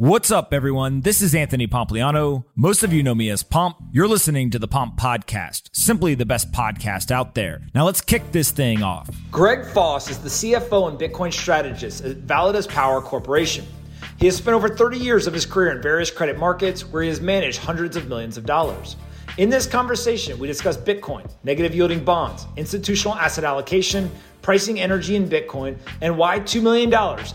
What's up, everyone? This is Anthony Pompliano. Most of you know me as Pomp. You're listening to the Pomp Podcast, simply the best podcast out there. Now let's kick this thing off. Greg Foss is the CFO and Bitcoin strategist at Validus Power Corporation. He has spent over 30 years of his career in various credit markets where he has managed hundreds of millions of dollars. In this conversation, we discuss Bitcoin, negative yielding bonds, institutional asset allocation, pricing energy in Bitcoin, and why $2 million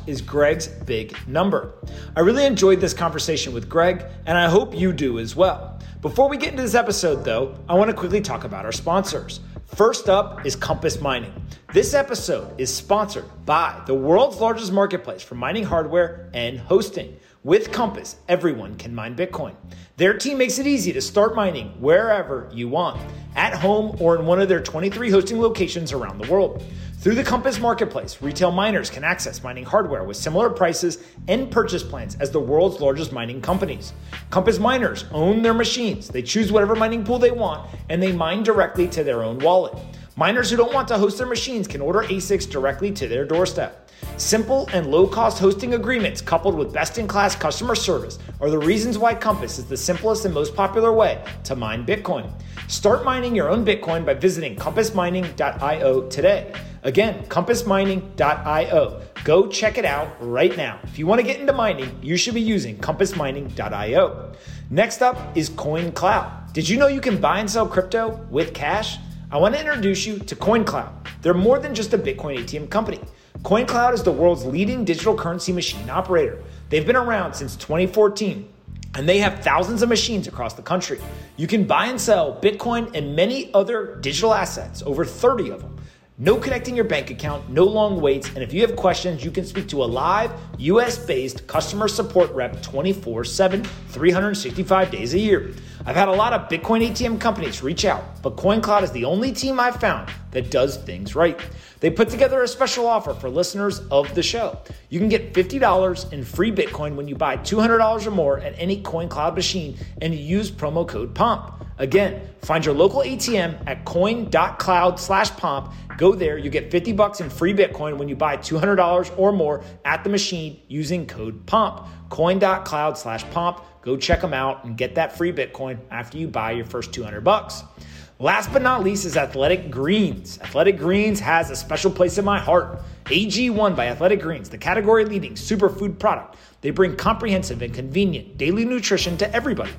is Greg's big number. I really enjoyed this conversation with Greg, and I hope you do as well. Before we get into this episode, though, I want to quickly talk about our sponsors. First up is Compass Mining. This episode is sponsored by the world's largest marketplace for mining hardware and hosting. With Compass, everyone can mine Bitcoin. Their team makes it easy to start mining wherever you want, at home or in one of their 23 hosting locations around the world. Through the Compass Marketplace, retail miners can access mining hardware with similar prices and purchase plans as the world's largest mining companies. Compass miners own their machines, they choose whatever mining pool they want, and they mine directly to their own wallet. Miners who don't want to host their machines can order ASICs directly to their doorstep. Simple and low cost hosting agreements coupled with best in class customer service are the reasons why Compass is the simplest and most popular way to mine Bitcoin. Start mining your own Bitcoin by visiting compassmining.io today. Again, compassmining.io. Go check it out right now. If you want to get into mining, you should be using compassmining.io. Next up is CoinCloud. Did you know you can buy and sell crypto with cash? I want to introduce you to CoinCloud. They're more than just a Bitcoin ATM company. CoinCloud is the world's leading digital currency machine operator. They've been around since 2014 and they have thousands of machines across the country. You can buy and sell Bitcoin and many other digital assets, over 30 of them. No connecting your bank account, no long waits, and if you have questions, you can speak to a live US based customer support rep 24 7, 365 days a year. I've had a lot of Bitcoin ATM companies reach out, but CoinCloud is the only team I've found that does things right. They put together a special offer for listeners of the show. You can get $50 in free Bitcoin when you buy $200 or more at any CoinCloud machine and use promo code POMP. Again, find your local ATM at coin.cloud slash pomp. Go there, you get 50 bucks in free Bitcoin when you buy $200 or more at the machine using code POMP. Coin.cloud slash pomp. Go check them out and get that free Bitcoin after you buy your first 200 bucks. Last but not least is Athletic Greens. Athletic Greens has a special place in my heart. AG1 by Athletic Greens, the category leading superfood product. They bring comprehensive and convenient daily nutrition to everybody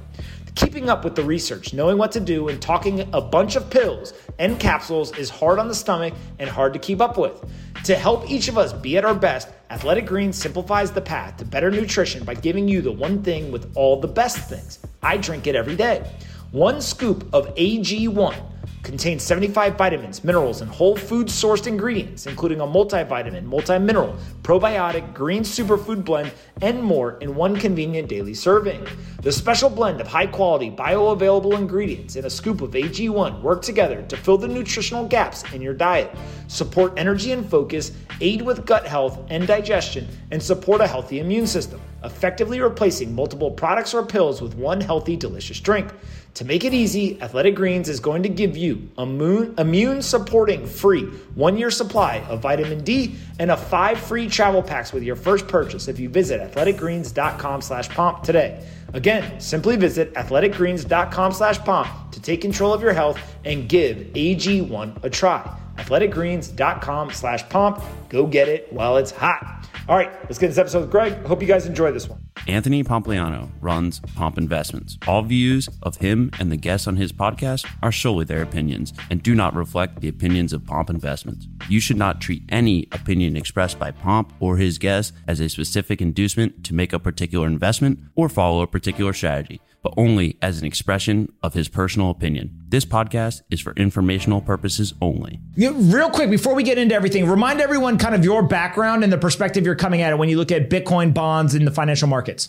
keeping up with the research, knowing what to do, and talking a bunch of pills and capsules is hard on the stomach and hard to keep up with. To help each of us be at our best, Athletic Greens simplifies the path to better nutrition by giving you the one thing with all the best things. I drink it every day. One scoop of AG1 contains 75 vitamins, minerals, and whole food sourced ingredients, including a multivitamin, multimineral, probiotic, green superfood blend, and more in one convenient daily serving. The special blend of high quality, bioavailable ingredients in a scoop of AG1 work together to fill the nutritional gaps in your diet, support energy and focus, aid with gut health and digestion, and support a healthy immune system, effectively replacing multiple products or pills with one healthy, delicious drink. To make it easy, Athletic Greens is going to give you a immune supporting free one year supply of vitamin D and a five free travel packs with your first purchase if you visit athleticgreens.com slash pomp today. Again, simply visit athleticgreens.com slash pomp to take control of your health and give AG1 a try. athleticgreens.com slash pomp. Go get it while it's hot. All right, let's get this episode with Greg. Hope you guys enjoy this one. Anthony Pompliano runs Pomp Investments. All views of him and the guests on his podcast are solely their opinions and do not reflect the opinions of Pomp Investments. You should not treat any opinion expressed by Pomp or his guests as a specific inducement to make a particular investment or follow a particular strategy but only as an expression of his personal opinion. This podcast is for informational purposes only. Yeah, real quick, before we get into everything, remind everyone kind of your background and the perspective you're coming at it when you look at Bitcoin bonds in the financial markets.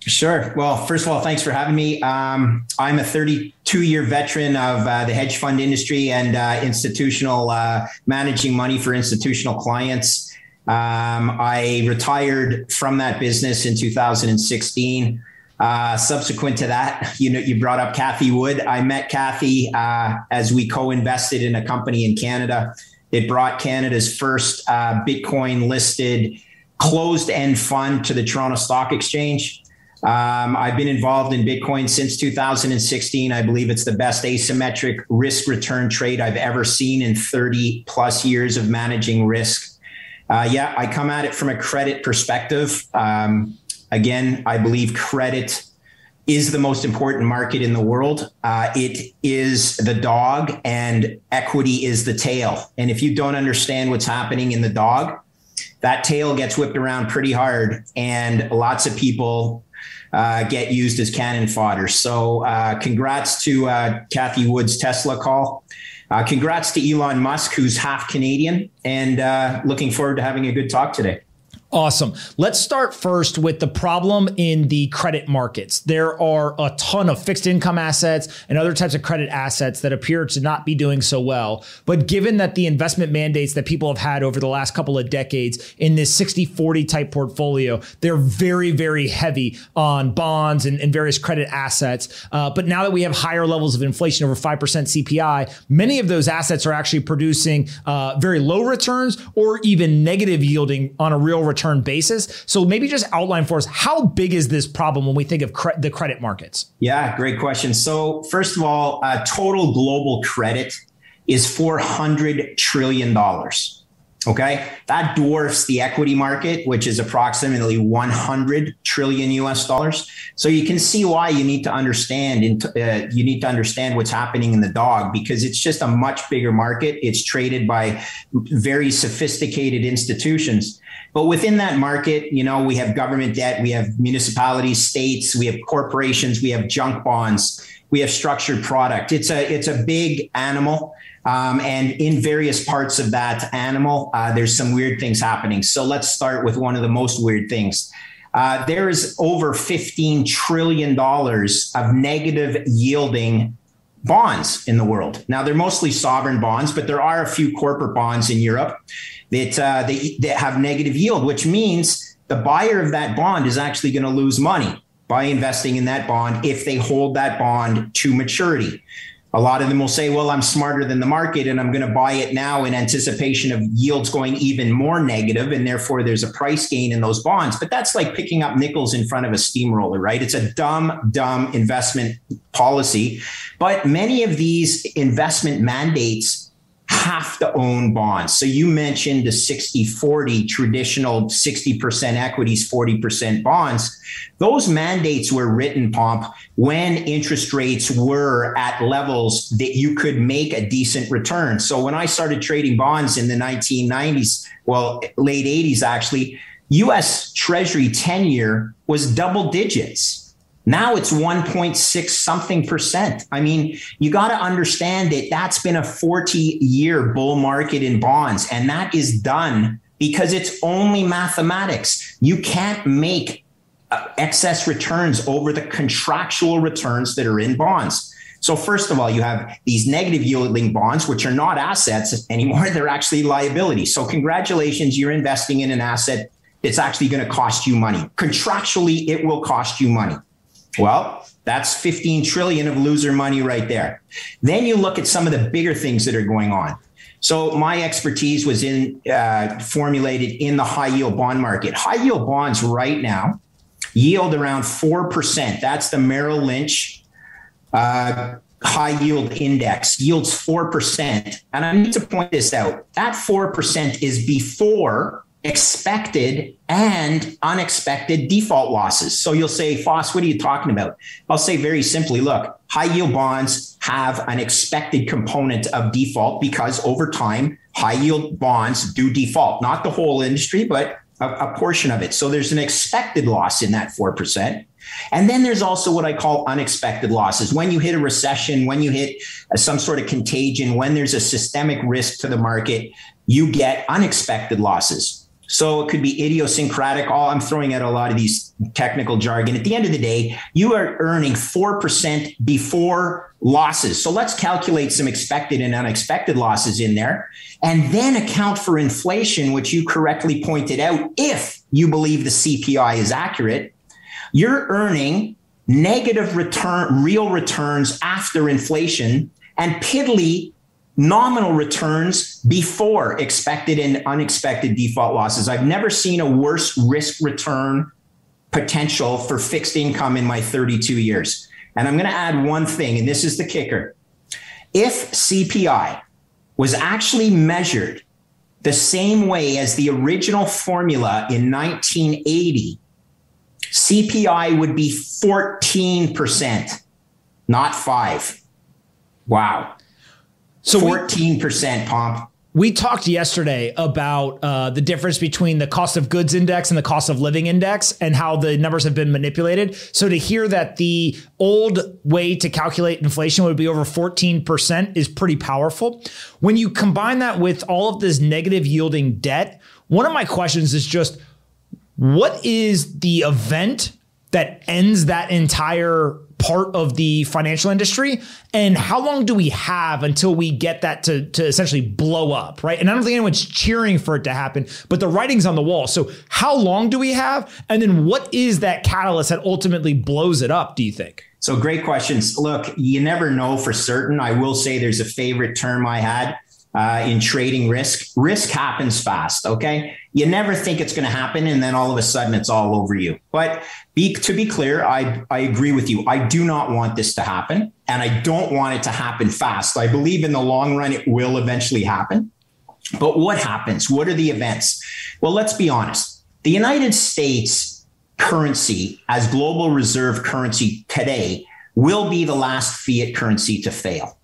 Sure. Well, first of all, thanks for having me. Um, I'm a 32 year veteran of uh, the hedge fund industry and uh, institutional uh, managing money for institutional clients. Um, I retired from that business in 2016. Uh, subsequent to that, you know, you brought up Cathie Wood. I met Cathie uh, as we co-invested in a company in Canada. It brought Canada's first uh, Bitcoin listed closed end fund to the Toronto Stock Exchange. Um, I've been involved in Bitcoin since 2016. I believe it's the best asymmetric risk return trade I've ever seen in 30 plus years of managing risk. Uh, yeah, I come at it from a credit perspective. Um, again, I believe credit is the most important market in the world. Uh, it is the dog, and equity is the tail. And if you don't understand what's happening in the dog, that tail gets whipped around pretty hard, and lots of people uh, get used as cannon fodder. So, uh, congrats to uh, Cathie Wood's Tesla call. Uh, congrats to Elon Musk, who's half Canadian, and uh, looking forward to having a good talk today. Awesome. Let's start first with the problem in the credit markets. There are a ton of fixed income assets and other types of credit assets that appear to not be doing so well. But given that the investment mandates that people have had over the last couple of decades in this 60 40 type portfolio, they're very, very heavy on bonds and, and various credit assets. Uh, but now that we have higher levels of inflation over 5% CPI, many of those assets are actually producing uh, very low returns or even negative yielding on a real return basis. So maybe just outline for us how big is this problem when we think of cre- the credit markets? Yeah, great question. So first of all, uh, total global credit is four hundred trillion dollars. Okay. That dwarfs the equity market, which is approximately 100 trillion US dollars. So you can see why you need to understand, uh, you need to understand what's happening in the dog because it's just a much bigger market. It's traded by very sophisticated institutions. But within that market, you know, we have government debt, we have municipalities, states, we have corporations, we have junk bonds, we have structured product. It's a it's a big animal. Um, and in various parts of that animal, uh, there's some weird things happening. So let's start with one of the most weird things. Uh, there is over $15 trillion of negative yielding bonds in the world. Now, they're mostly sovereign bonds, but there are a few corporate bonds in Europe that, uh, they, that have negative yield, which means the buyer of that bond is actually going to lose money by investing in that bond if they hold that bond to maturity a lot of them will say, well, I'm smarter than the market and I'm going to buy it now in anticipation of yields going even more negative, And therefore, there's a price gain in those bonds. But that's like picking up nickels in front of a steamroller, right? It's a dumb, dumb investment policy. But many of these investment mandates have to own bonds. So you mentioned the 60 40 traditional 60% equities, 40% bonds. Those mandates were written, Pomp, when interest rates were at levels that you could make a decent return. So when I started trading bonds in the 1990s, well, late 80s actually, US Treasury 10 year was double digits now it's 1.6 something percent. I mean, you got to understand that that's been a 40 year bull market in bonds, and that is done because it's only mathematics. You can't make uh, excess returns over the contractual returns that are in bonds. So, first of all, you have these negative yielding bonds, which are not assets anymore. They're actually liabilities. So, congratulations, you're investing in an asset that's actually going to cost you money. Contractually, it will cost you money. Well, that's 15 trillion of loser money right there. Then you look at some of the bigger things that are going on. So my expertise was in uh, formulated in the high yield bond market. High yield bonds right now yield around four percent. That's the Merrill Lynch uh, high yield index yields four percent. And I need to point this out. That four percent is before expected and unexpected default losses. So you'll say, Foss, what are you talking about? I'll say very simply, look, high yield bonds have an expected component of default because over time, high yield bonds do default, not the whole industry, but a, a portion of it. So there's an expected loss in that 4%. And then there's also what I call unexpected losses. When you hit a recession, when you hit some sort of contagion, when there's a systemic risk to the market, you get unexpected losses. So it could be idiosyncratic. All I'm throwing out a lot of these technical jargon. At the end of the day, you are earning 4% before losses. So let's calculate some expected and unexpected losses in there and then account for inflation, which you correctly pointed out. If you believe the CPI is accurate, you're earning negative return, real returns after inflation and piddly nominal returns before expected and unexpected default losses. I've never seen a worse risk return potential for fixed income in my 32 years. And I'm going to add one thing, and this is the kicker. If CPI was actually measured the same way as the original formula in 1980, CPI would be 14%, not five. Wow. So 14% we, pomp. We talked yesterday about uh, the difference between the cost of goods index and the cost of living index and how the numbers have been manipulated. So to hear that the old way to calculate inflation would be over 14% is pretty powerful. When you combine that with all of this negative yielding debt, one of my questions is just what is the event that ends that entire part of the financial industry. And how long do we have until we get that to, to essentially blow up right? And i don't think anyone's cheering for it to happen but the writing's on the wall. So how long do we have? And then what is that catalyst that ultimately blows it up do you think? So great questions. Look you never know for certain. I will say there's a favorite term i had uh, in trading risk. Risk happens fast. Okay, you never think it's going to happen, and then all of a sudden it's all over you. But be, to be clear, I I agree with you. I do not want this to happen, and I don't want it to happen fast. I believe in the long run it will eventually happen. But what happens? What are the events? Well, let's be honest. The United States currency as global reserve currency today will be the last fiat currency to fail.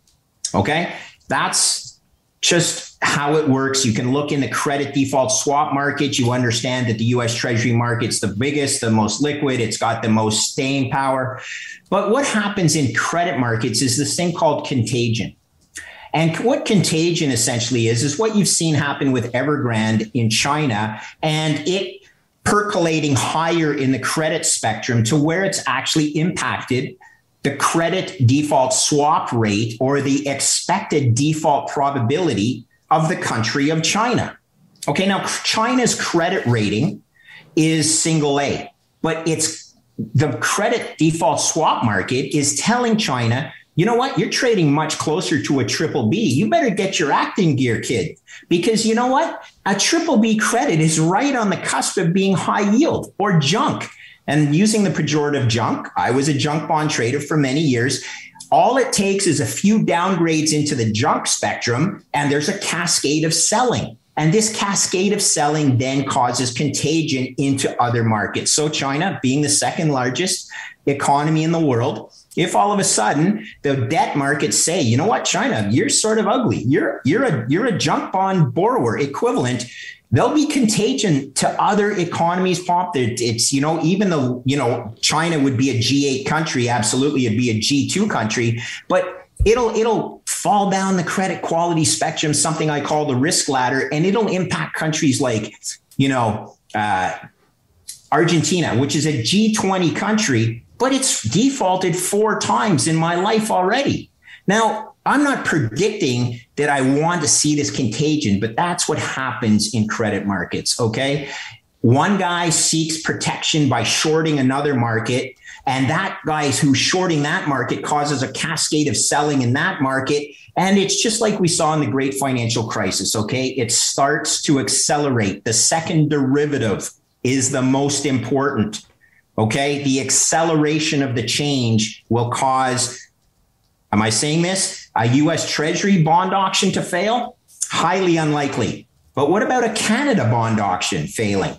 Okay? That's just how it works. You can look in the credit default swap market. You understand that the US Treasury market's the biggest, the most liquid, it's got the most staying power. But what happens in credit markets is this thing called contagion. And what contagion essentially is, is what you've seen happen with Evergrande in China and it percolating higher in the credit spectrum to where it's actually impacted the credit default swap rate or the expected default probability of the country of China. Okay, now China's credit rating is single A, but it's the credit default swap market is telling China, you know what, you're trading much closer to a triple B. You better get your acting gear, kid, because you know what, a triple B credit is right on the cusp of being high yield or junk. And using the pejorative junk, I was a junk bond trader for many years. All it takes is a few downgrades into the junk spectrum, and there's a cascade of selling. And this cascade of selling then causes contagion into other markets. So, China, being the second largest economy in the world, if all of a sudden the debt markets say, you know what, China, you're sort of ugly, you're you're a you're a junk bond borrower equivalent, there'll be contagion to other economies pop. It's you know even though you know china would be a g8 country. Absolutely it'd be a g2 country. But it'll it'll fall down the credit quality spectrum something i call the risk ladder and it'll impact countries like you know uh, argentina which is a g20 country but it's defaulted four times in my life already. Now I'm not predicting that I want to see this contagion, but that's what happens in credit markets. Okay. One guy seeks protection by shorting another market, and that guy who's shorting that market causes a cascade of selling in that market. And it's just like we saw in the great financial crisis. Okay. It starts to accelerate. The second derivative is the most important. Okay. The acceleration of the change will cause, am I saying this? A US Treasury bond auction to fail? Highly unlikely. But what about a Canada bond auction failing?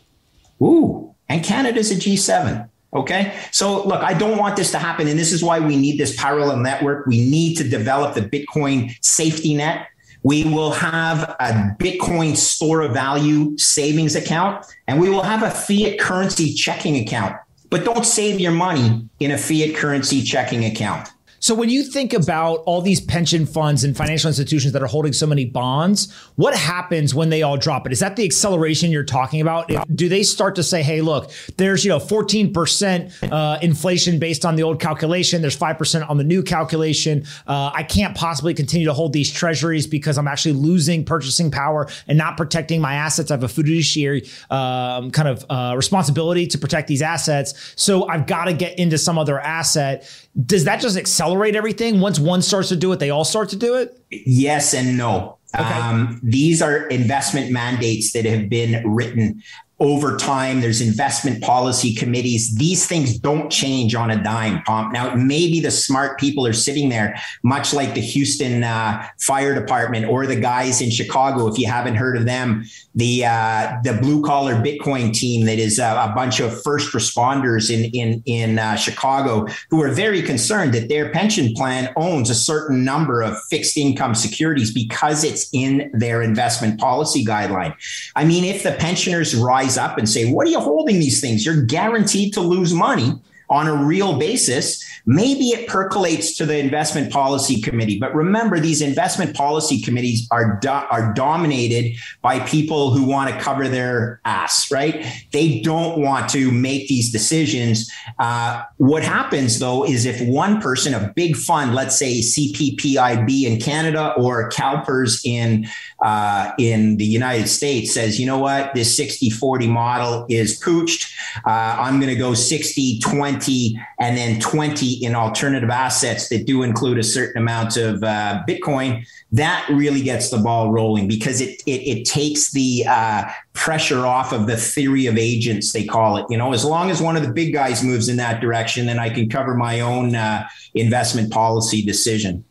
Ooh, and Canada's a G7. Okay. So look, I don't want this to happen. And this is why we need this parallel network. We need to develop the Bitcoin safety net. We will have a Bitcoin store of value savings account and we will have a fiat currency checking account. But don't save your money in a fiat currency checking account. So when you think about all these pension funds and financial institutions that are holding so many bonds, what happens when they all drop it? Is that the acceleration you're talking about? Do they start to say, "Hey, look, there's you know 14% uh, inflation based on the old calculation. There's five percent on the new calculation. Uh, I can't possibly continue to hold these treasuries because I'm actually losing purchasing power and not protecting my assets. I have a fiduciary um, kind of uh, responsibility to protect these assets, so I've got to get into some other asset." Does that just accelerate everything? Once one starts to do it, they all start to do it? Yes and no. Okay. Um, these are investment mandates that have been written. Over time. There's investment policy committees. These things don't change on a dime, Pomp. Now, maybe the smart people are sitting there, much like the Houston uh, Fire Department or the guys in Chicago. If you haven't heard of them, the uh, the blue collar Bitcoin team that is a, a, bunch of first responders in in in uh, Chicago who are very concerned that their pension plan owns a certain number of fixed income securities because it's in their investment policy guideline. I mean, if the pensioners rise up and say, "What are you holding these things? You're guaranteed to lose money." On a real basis, maybe it percolates to the investment policy committee. But remember, these investment policy committees are do- are dominated by people who want to cover their ass, right? They don't want to make these decisions. Uh, what happens though is if one person, a big fund, let's say CPPIB in Canada or CalPERS in uh, in the United States, says, you know what, this 60-40 model is pooched. Uh, I'm going to go 60 20 20 and then 20 in alternative assets that do include a certain amount of uh, Bitcoin, that really gets the ball rolling because it it, it takes the uh, pressure off of the theory of agents, they call it. You know, as long as one of the big guys moves in that direction, then I can cover my own uh, investment policy decision.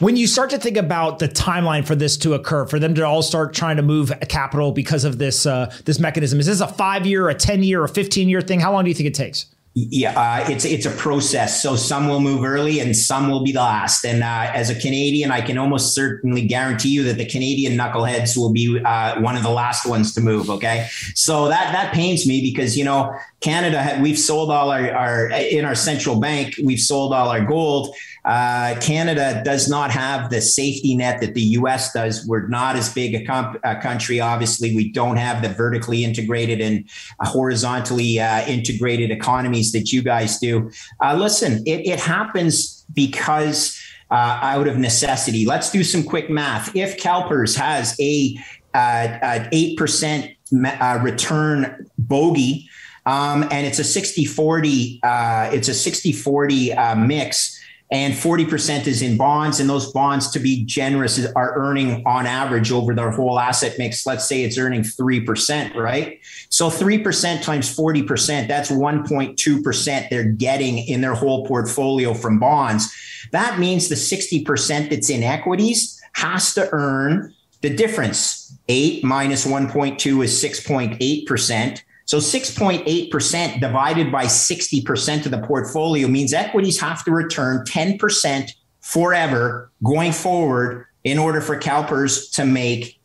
When you start to think about the timeline for this to occur, for them to all start trying to move capital because of this uh, this mechanism, is this a five year, a ten year, a fifteen year thing? How long do you think it takes? Yeah, uh, it's it's a process. So some will move early, and some will be the last. And uh, as a Canadian, I can almost certainly guarantee you that the Canadian knuckleheads will be uh, one of the last ones to move. Okay, so that that pains me because you know Canada, we've sold all our, our in our central bank, we've sold all our gold. Uh, Canada does not have the safety net that the US does. We're not as big a, comp- a country. Obviously, we don't have the vertically integrated and horizontally uh, integrated economies that you guys do. Uh, listen, it, it, happens because uh, out of necessity. Let's do some quick math. If CalPERS has a, uh, 8% uh, return bogey, um, and it's a 60 40 uh, it's a 60 40 uh, mix and 40% is in bonds and those bonds to be generous are earning on average over their whole asset mix. Let's say it's earning 3% right? So 3% times 40% that's 1.2% they're getting in their whole portfolio from bonds. That means the 60% that's in equities has to earn the difference. 8 minus 1.2 is 6.8% so 6.8% divided by 60% of the portfolio means equities have to return 10% forever going forward in order for CalPERS to make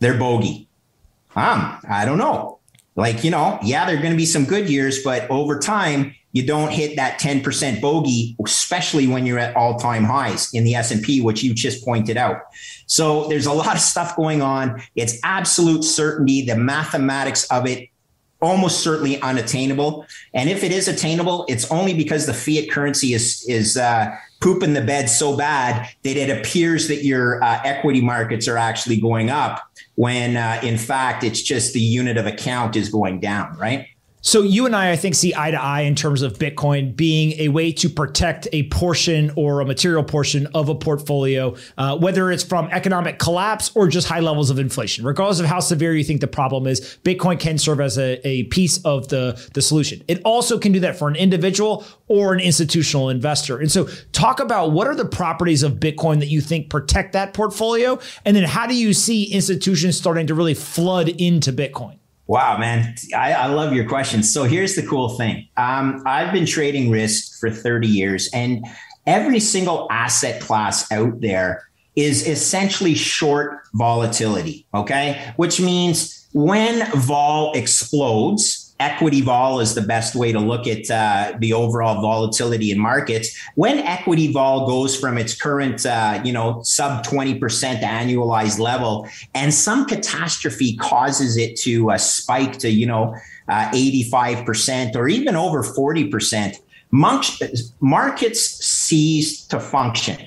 their bogey. Um, I don't know. Like, you know, yeah, there are going to be some good years, but over time, you don't hit that 10% bogey, especially when you're at all-time highs in the S&P, which you just pointed out. So there's a lot of stuff going on. It's absolute certainty. The mathematics of it almost certainly unattainable. And if it is attainable, it's only because the fiat currency is is uh, pooping the bed so bad that it appears that your uh, equity markets are actually going up when uh, in fact it's just the unit of account is going down, right? So you and I, I think, see eye to eye in terms of Bitcoin being a way to protect a portion or a material portion of a portfolio, uh, whether it's from economic collapse or just high levels of inflation. Regardless of how severe you think the problem is, Bitcoin can serve as a, a piece of the, the solution. It also can do that for an individual or an institutional investor. And so talk about what are the properties of Bitcoin that you think protect that portfolio? And then how do you see institutions starting to really flood into Bitcoin? Wow, man. I, I, love your questions. So here's the cool thing. Um, I've been trading risk for 30 years, and every single asset class out there is essentially short volatility. Okay. Which means when vol explodes, equity vol is the best way to look at uh, the overall volatility in markets. When equity vol goes from its current, uh, you know, sub 20% annualized level and some catastrophe causes it to uh, spike to, you know, 85% uh, or even over 40%, markets cease to function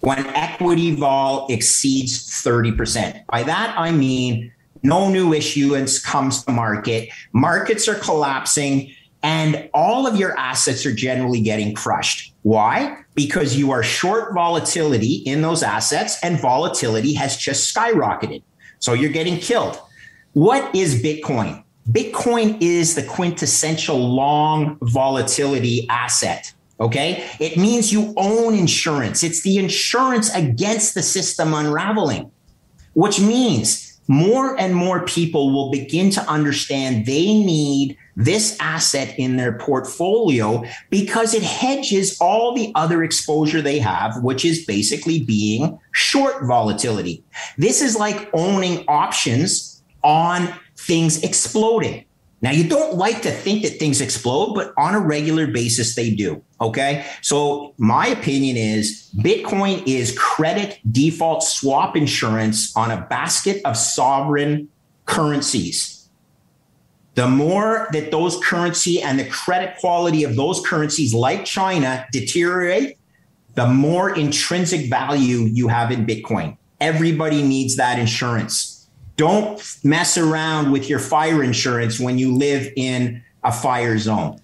when equity vol exceeds 30%. By that, I mean no new issuance comes to market, markets are collapsing, and all of your assets are generally getting crushed. Why? Because you are short volatility in those assets, and volatility has just skyrocketed. So you're getting killed. What is Bitcoin? Bitcoin is the quintessential long volatility asset. Okay. It means you own insurance. It's the insurance against the system unraveling, which means more and more people will begin to understand they need this asset in their portfolio because it hedges all the other exposure they have, which is basically being short volatility. This is like owning options on things exploding. Now, you don't like to think that things explode, but on a regular basis, they do. Okay. So, my opinion is Bitcoin is credit default swap insurance on a basket of sovereign currencies. The more that those currency and the credit quality of those currencies, like China, deteriorate, the more intrinsic value you have in Bitcoin. Everybody needs that insurance. Don't mess around with your fire insurance when you live in a fire zone.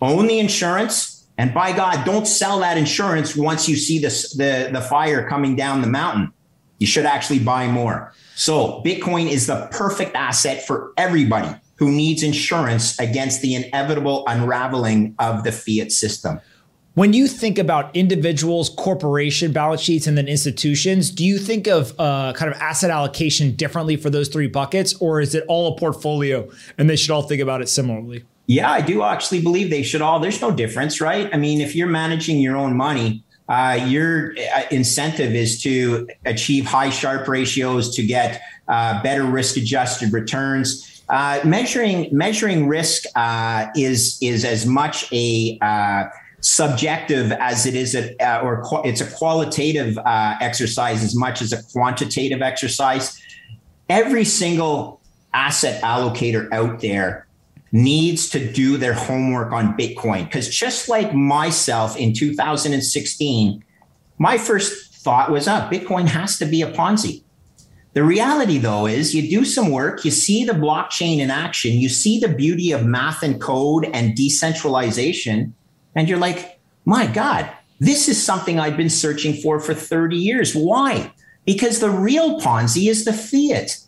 Own the insurance, and by God, don't sell that insurance once you see the, the, the fire coming down the mountain. You should actually buy more. So, Bitcoin is the perfect asset for everybody who needs insurance against the inevitable unraveling of the fiat system. When you think about individuals, corporation balance sheets, and then institutions, do you think of uh, kind of asset allocation differently for those three buckets, or is it all a portfolio and they should all think about it similarly? Yeah, I do actually believe they should all. There's no difference, right? I mean, if you're managing your own money, uh, your uh, incentive is to achieve high Sharpe ratios to get uh, better risk adjusted returns. Uh, measuring measuring risk uh, is is as much a uh, subjective as it is uh, or qu- it's a qualitative uh, exercise as much as a quantitative exercise. Every single asset allocator out there needs to do their homework on Bitcoin because just like myself in 2016, my first thought was, oh, Bitcoin has to be a Ponzi. The reality, though, is you do some work, you see the blockchain in action, you see the beauty of math and code and decentralization, and you're like, my God, this is something I've been searching for for 30 years. Why? Because the real Ponzi is the fiat.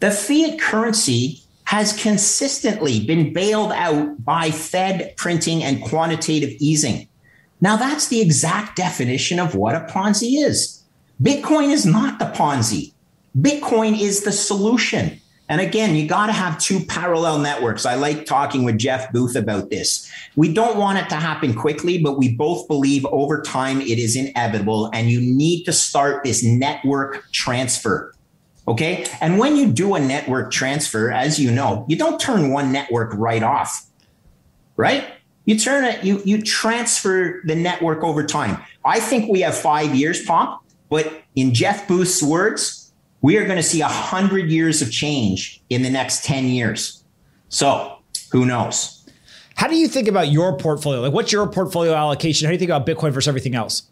The fiat currency has consistently been bailed out by Fed printing and quantitative easing. Now, that's the exact definition of what a Ponzi is. Bitcoin is not the Ponzi. Bitcoin is the solution. And again, you got to have two parallel networks. I like talking with Jeff Booth about this. We don't want it to happen quickly, but we both believe over time it is inevitable and you need to start this network transfer. Okay. And when you do a network transfer, as you know, you don't turn one network right off, right? You turn it, you, you transfer the network over time. I think we have five years, Pomp, but in Jeff Booth's words, we are going to see a hundred years of change in the next 10 years. So who knows? How do you think about your portfolio? Like what's your portfolio allocation? How do you think about Bitcoin versus everything else?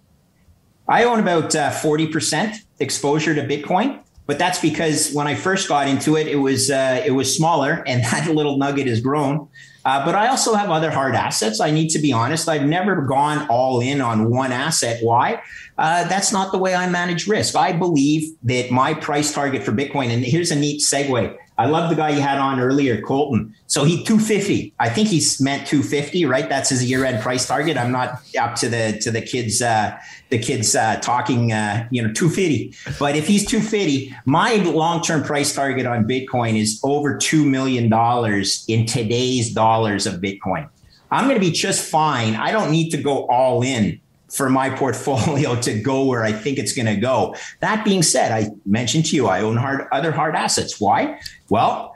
I own about uh, 40% exposure to Bitcoin, but that's because when I first got into it, it was uh, it was smaller, and that little nugget has grown. Uh, but I also have other hard assets. I need to be honest. I've never gone all in on one asset. Why? Uh, that's not the way I manage risk. I believe that my price target for Bitcoin, and here's a neat segue. I love the guy you had on earlier, Colton. So he 250. I think he's meant 250, right? That's his year-end price target. I'm not up to the to the kids uh, the kids uh, talking, uh, you know, 250. But if he's 250, my long-term price target on Bitcoin is over two million dollars in today's dollars of Bitcoin. I'm going to be just fine. I don't need to go all in for my portfolio to go where I think it's going to go. That being said, I mentioned to you I own hard other hard assets. Why? Well,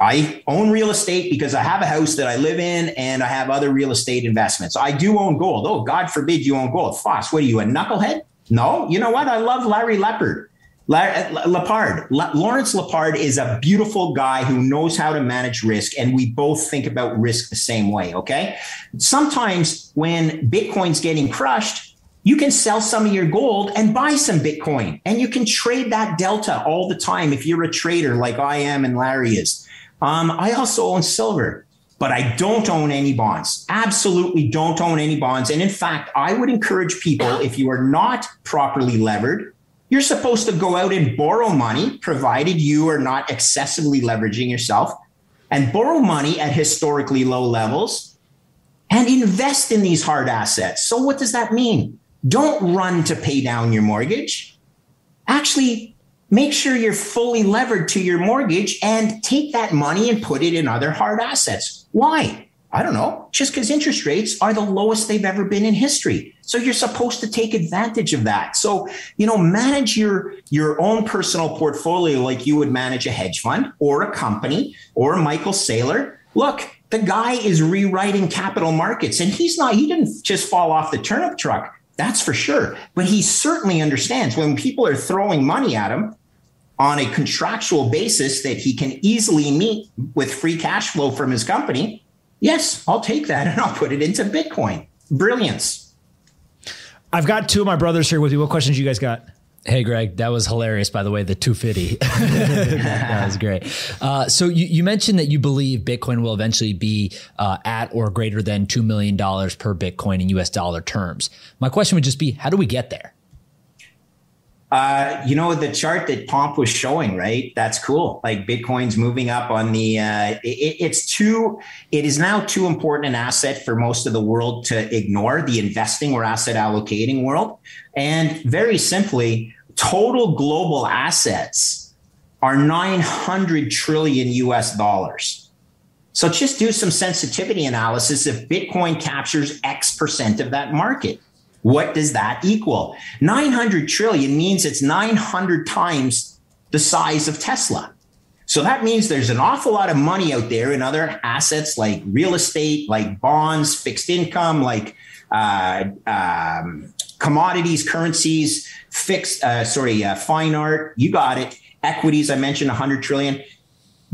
I own real estate because I have a house that I live in and I have other real estate investments. I do own gold. Oh, God forbid you own gold. Foss, what are you, a knucklehead? No, you know what? I love Larry Lepard. Lepard. Lawrence Lepard is a beautiful guy who knows how to manage risk, and we both think about risk the same way. Okay. Sometimes when Bitcoin's getting crushed, you can sell some of your gold and buy some Bitcoin, and you can trade that delta all the time if you're a trader like I am and Larry is. Um, I also own silver, but I don't own any bonds. Absolutely don't own any bonds. And in fact, I would encourage people if you are not properly levered, you're supposed to go out and borrow money, provided you are not excessively leveraging yourself. and borrow money at historically low levels and invest in these hard assets. So, what does that mean? Don't run to pay down your mortgage. Actually, make sure you're fully levered to your mortgage and take that money and put it in other hard assets. Why? I don't know, just because interest rates are the lowest they've ever been in history. So you're supposed to take advantage of that. So, you know, manage your your own personal portfolio like you would manage a hedge fund or a company or Michael Saylor. Look, the guy is rewriting capital markets and he's not he didn't just fall off the turnip truck. That's for sure. But he certainly understands when people are throwing money at him on a contractual basis that he can easily meet with free cash flow from his company Yes, I'll take that and I'll put it into Bitcoin. Brilliance. I've got two of my brothers here with you. What questions you guys got? Hey, Greg, that was hilarious, by the way, the 250. that was great. Uh, so you, you, mentioned that you believe Bitcoin will eventually be uh, at or greater than $2 million per Bitcoin in US dollar terms. My question would just be, how do we get there? Uh, you know the chart that Pomp was showing, right? That's cool. Like Bitcoin's moving up on the. Uh, it, it's too. It is now too important an asset for most of the world to ignore the investing or asset allocating world. And very simply, total global assets are 900 trillion US dollars. So just do some sensitivity analysis if Bitcoin captures X percent of that market. What does that equal? 900 trillion means it's 900 times the size of Tesla. So that means there's an awful lot of money out there in other assets like real estate, like bonds, fixed income, like uh, um, commodities, currencies, fixed, uh, sorry, uh, fine art. You got it. Equities, I mentioned 100 trillion.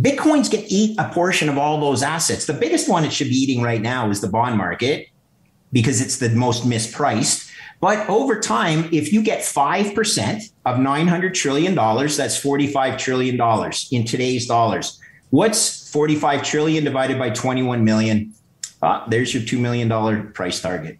Bitcoin's to eat a portion of all those assets. The biggest one it should be eating right now is the bond market because it's the most mispriced. But over time, if you get 5% of $900 trillion, that's $45 trillion in today's dollars. What's 45 trillion divided by 21 million? Ah, there's your $2 million price target.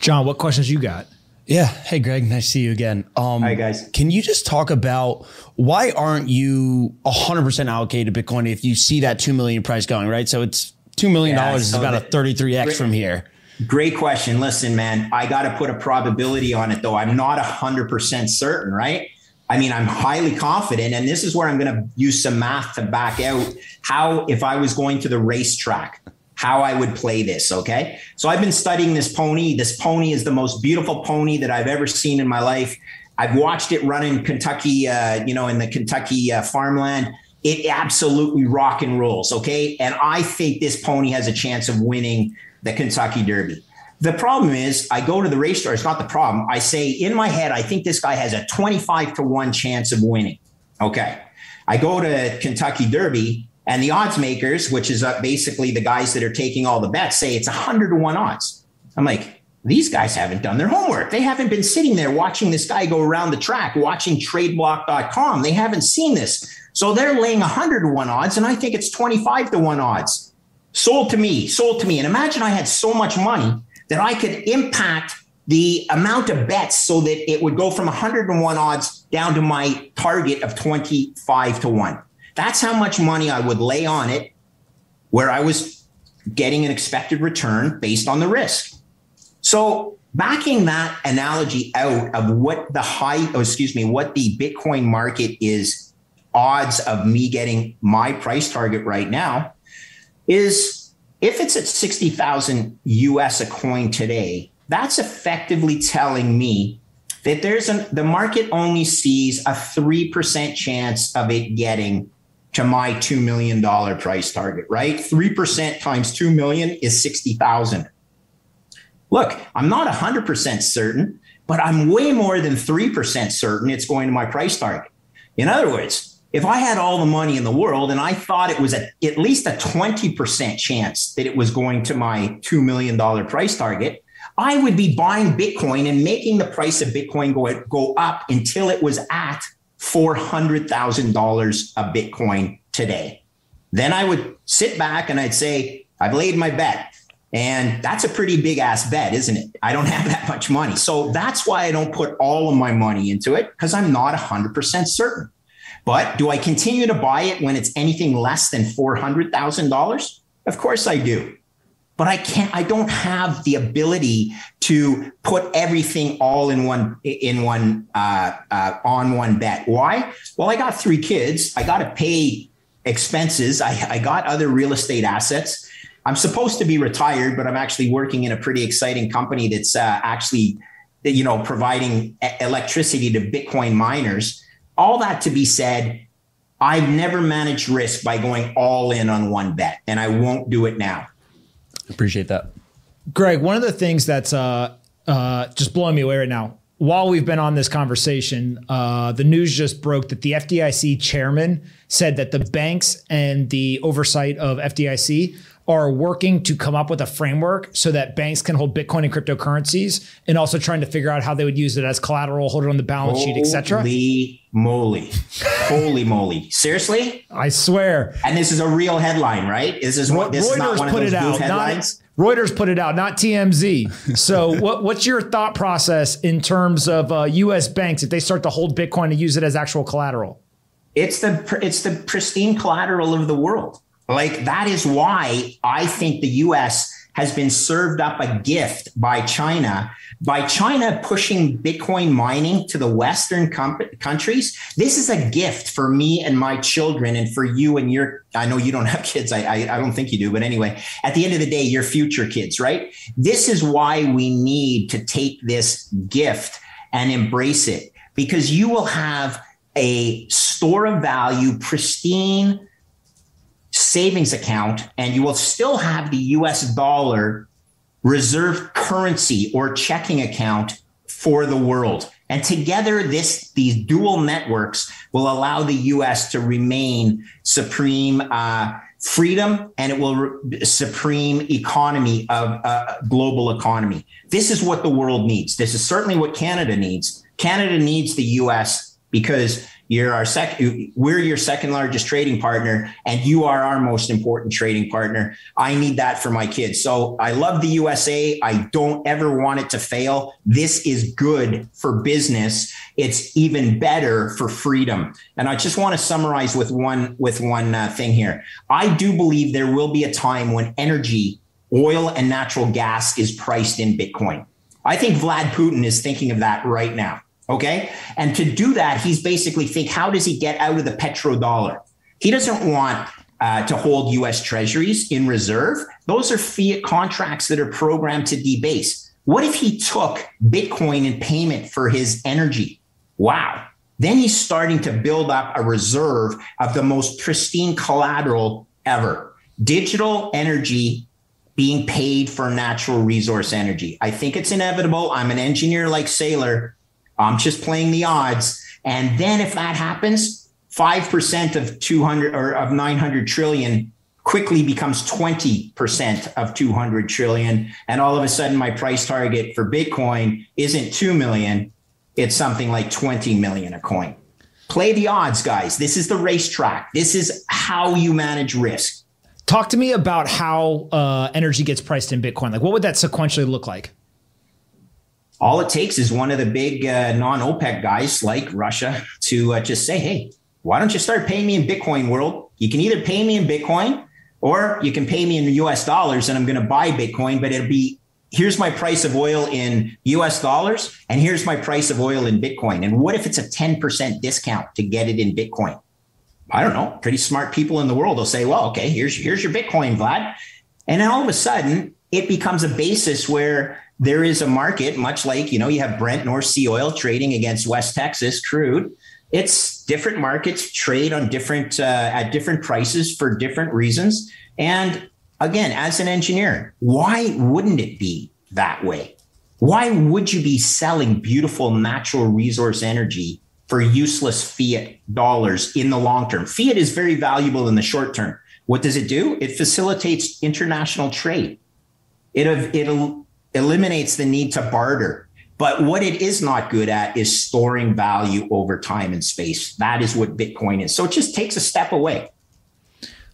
John, what questions you got? Yeah. Hey, Greg. Nice to see you again. Um, Hi, guys. Can you just talk about why aren't you 100% allocated to Bitcoin if you see that 2 million price going, right? So it's $2 million yeah, is about a 33x from here. Great question. Listen, man, I got to put a probability on it, though. I'm not 100% certain, right? I mean, I'm highly confident. And this is where I'm going to use some math to back out how, if I was going to the racetrack, how I would play this. Okay. So I've been studying this pony. This pony is the most beautiful pony that I've ever seen in my life. I've watched it run in Kentucky, uh, you know, in the Kentucky uh, farmland. It absolutely rock and rolls. Okay. And I think this pony has a chance of winning the Kentucky Derby. The problem is, I go to the race store. It's not the problem. I say in my head, I think this guy has a 25 to 1 chance of winning. Okay. I go to Kentucky Derby, and the odds makers, which is uh, basically the guys that are taking all the bets, say it's 100 to 1 odds. I'm like, these guys haven't done their homework. They haven't been sitting there watching this guy go around the track, watching tradeblock.com. They haven't seen this. So they're laying 100 to 1 odds, and I think it's 25 to 1 odds sold to me, sold to me. And imagine I had so much money that I could impact the amount of bets so that it would go from 101 odds down to my target of 25 to 1. That's how much money I would lay on it where I was getting an expected return based on the risk. So, backing that analogy out of what the high, oh, excuse me, what the Bitcoin market is odds of me getting my price target right now, is if it's at 60,000 US a coin today, that's effectively telling me that there's an, the market only sees a 3% chance of it getting to my $2 million price target, right? 3% times 2 million is 60,000. Look, I'm not 100% certain, but I'm way more than 3% certain it's going to my price target. In other words, if I had all the money in the world and I thought it was a, at least a 20% chance that it was going to my $2 million price target, I would be buying Bitcoin and making the price of Bitcoin go, go up until it was at $400,000 a Bitcoin today. Then I would sit back and I'd say, I've laid my bet. And that's a pretty big ass bet, isn't it? I don't have that much money. So that's why I don't put all of my money into it because I'm not 100% certain. But do I continue to buy it when it's anything less than $400,000? Of course I do. But I can't, I don't have the ability to put everything all in one, in one, uh, uh, on one bet. Why? Well, I got three kids. I got to pay expenses. I, I got other real estate assets. I'm supposed to be retired, but I'm actually working in a pretty exciting company that's uh, actually, you know, providing electricity to Bitcoin miners all that to be said, I've never managed risk by going all in on one bet, and I won't do it now. Appreciate that. Greg, one of the things that's uh, uh, just blowing me away right now, while we've been on this conversation, uh, the news just broke that the FDIC chairman said that the banks and the oversight of FDIC are working to come up with a framework so that banks can hold Bitcoin and cryptocurrencies and also trying to figure out how they would use it as collateral, hold it on the balance Holy sheet, etc. Holy moly. Holy moly. Seriously? I swear. And this is a real headline, right? Is this what this Reuters is not one put of those it out, headlines? Not, Reuters put it out, not TMZ. So, what, what's your thought process in terms of uh, U.S. banks if they start to hold Bitcoin and use it as actual collateral? It's the it's the pristine collateral of the world. Like that is why I think the US has been served up a gift by China. By China pushing Bitcoin mining to the Western com- countries, this is a gift for me and my children, and for you and your. I know you don't have kids. I, I, I don't think you do, but anyway, at the end of the day, your future kids, right? This is why we need to take this gift and embrace it, because you will have a store of value, pristine savings account and you will still have the US dollar reserve currency or checking account for the world. And together, this these dual networks will allow the U.S. to remain supreme uh, freedom, and it will re- supreme economy of uh, global economy. This is what the world needs. This is certainly what Canada needs. Canada needs the U.S. because you're our second, we're your second largest trading partner, and you are our most important trading partner. I need that for my kids. So I love the USA. I don't ever want it to fail. This is good for business. It's even better for freedom. And I just want to summarize with one with one uh, thing here. I do believe there will be a time when energy, oil, and natural gas is priced in Bitcoin. I think Vlad Putin is thinking of that right now. Okay. And to do that, he's basically think, how does he get out of the petrodollar? He doesn't want uh, to hold US treasuries in reserve. Those are fiat contracts that are programmed to debase. What if he took Bitcoin in payment for his energy? Wow. Then he's starting to build up a reserve of the most pristine collateral ever. Digital energy being paid for natural resource energy. I think it's inevitable. I'm an engineer like Saylor. I'm just playing the odds. And then if that happens, 5% of 200 or of 900 trillion quickly becomes 20% of 200 trillion. And all of a sudden, my price target for Bitcoin isn't 2 million, it's something like 20 million a coin. Play the odds, guys. This is the racetrack. This is how you manage risk. Talk to me about how uh, energy gets priced in Bitcoin. Like, what would that sequentially look like? All it takes is one of the big uh, non OPEC guys like Russia to uh, just say, hey, why don't you start paying me in Bitcoin world? You can either pay me in Bitcoin or you can pay me in US dollars and I'm going to buy Bitcoin, but it'll be here's my price of oil in US dollars and here's my price of oil in Bitcoin. And what if it's a 10% discount to get it in Bitcoin? I don't know. Pretty smart people in the world will say, well, okay, here's, here's your Bitcoin, Vlad. And then all of a sudden, it becomes a basis where there is a market, much like, you know, you have Brent North Sea oil trading against West Texas crude. It's different markets trade on different, uh, at different prices for different reasons. And again, as an engineer, why wouldn't it be that way? Why would you be selling beautiful natural resource energy for useless fiat dollars in the long term? Fiat is very valuable in the short term. What does it do? It facilitates international trade. It, it eliminates the need to barter. But what it is not good at is storing value over time and space. That is what Bitcoin is. So it just takes a step away.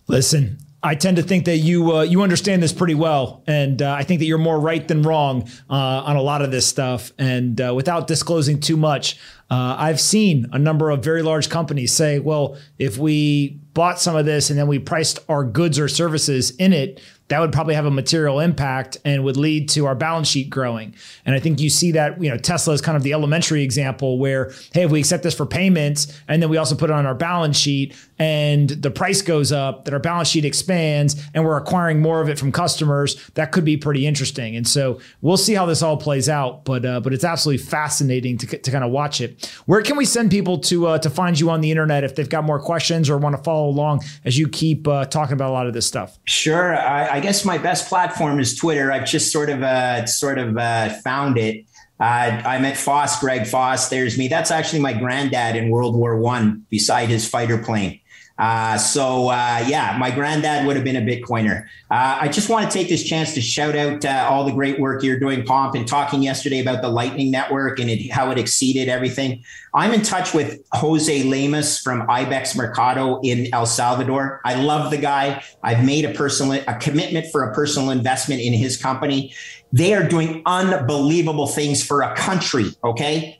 Listen, I tend to think that you uh, you understand this pretty well, and uh, I think that you're more right than wrong uh, on a lot of this stuff. And uh, without disclosing too much, uh, I've seen a number of very large companies say, "Well, if we bought some of this and then we priced our goods or services in it, that would probably have a material impact and would lead to our balance sheet growing. And I think you see that, you know, Tesla is kind of the elementary example where, hey, if we accept this for payments and then we also put it on our balance sheet and the price goes up, that our balance sheet expands and we're acquiring more of it from customers, that could be pretty interesting. And so we'll see how this all plays out, but uh, but it's absolutely fascinating to, to kind of watch it. Where can we send people to uh, to find you on the internet if they've got more questions or want to follow along as you keep uh, talking about a lot of this stuff? Sure. I, I guess my best platform is Twitter. I've just sort of uh, sort of uh, found it. Uh, I met Foss, Greg Foss. There's me. That's actually my granddad in World War One, beside his fighter plane. Uh, so uh, yeah, my granddad would have been a Bitcoiner. Uh, I just want to take this chance to shout out uh, all the great work you're doing, Pomp, and talking yesterday about the Lightning Network and it, how it exceeded everything. I'm in touch with Jose Lemus from Ibex Mercado in El Salvador. I love the guy. I've made a personal a commitment for a personal investment in his company. They are doing unbelievable things for a country. Okay,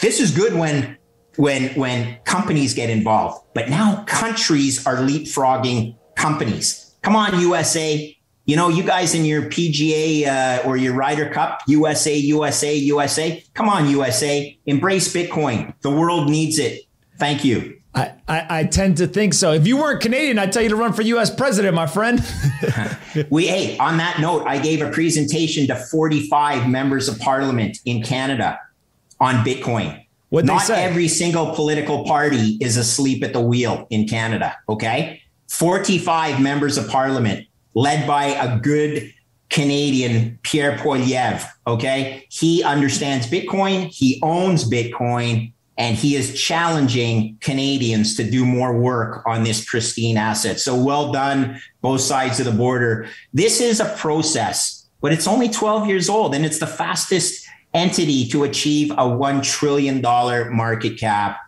this is good when when when companies get involved. But now countries are leapfrogging companies. Come on, USA. You know, you guys in your PGA uh, or your Ryder Cup, USA, USA, USA. Come on, USA. Embrace Bitcoin. The world needs it. Thank you. I, I, I, tend to think so. If you weren't Canadian, I'd tell you to run for US president, my friend. we, hey, on that note, I gave a presentation to 45 members of parliament in Canada on Bitcoin. What Not every single political party is asleep at the wheel in Canada. Okay. 45 members of parliament led by a good Canadian, Pierre Poilievre. Okay. He understands Bitcoin. He owns Bitcoin and he is challenging Canadians to do more work on this pristine asset. So well done, both sides of the border. This is a process, but it's only 12 years old and it's the fastest entity to achieve a $1 trillion market cap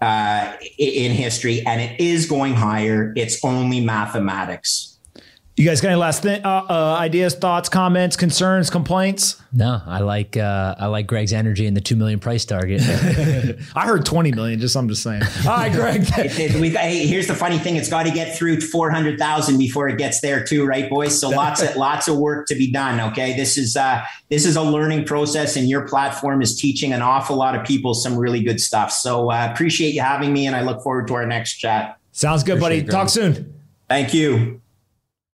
uh, in history, and it is going higher. It's only mathematics. You guys got any last th- uh, uh, ideas, thoughts, comments, concerns, complaints? No, I like uh, I like Greg's energy and the two million price target. I heard twenty million. Just I'm just saying. All right, Greg. it, it, we, hey, here's the funny thing: it's got to get through four hundred thousand before it gets there, too, right, boys? So lots of lots of work to be done. Okay, this is uh, this is a learning process, and your platform is teaching an awful lot of people some really good stuff. So uh, appreciate you having me, and I look forward to our next chat. Sounds good, appreciate buddy. Talk soon. Thank you.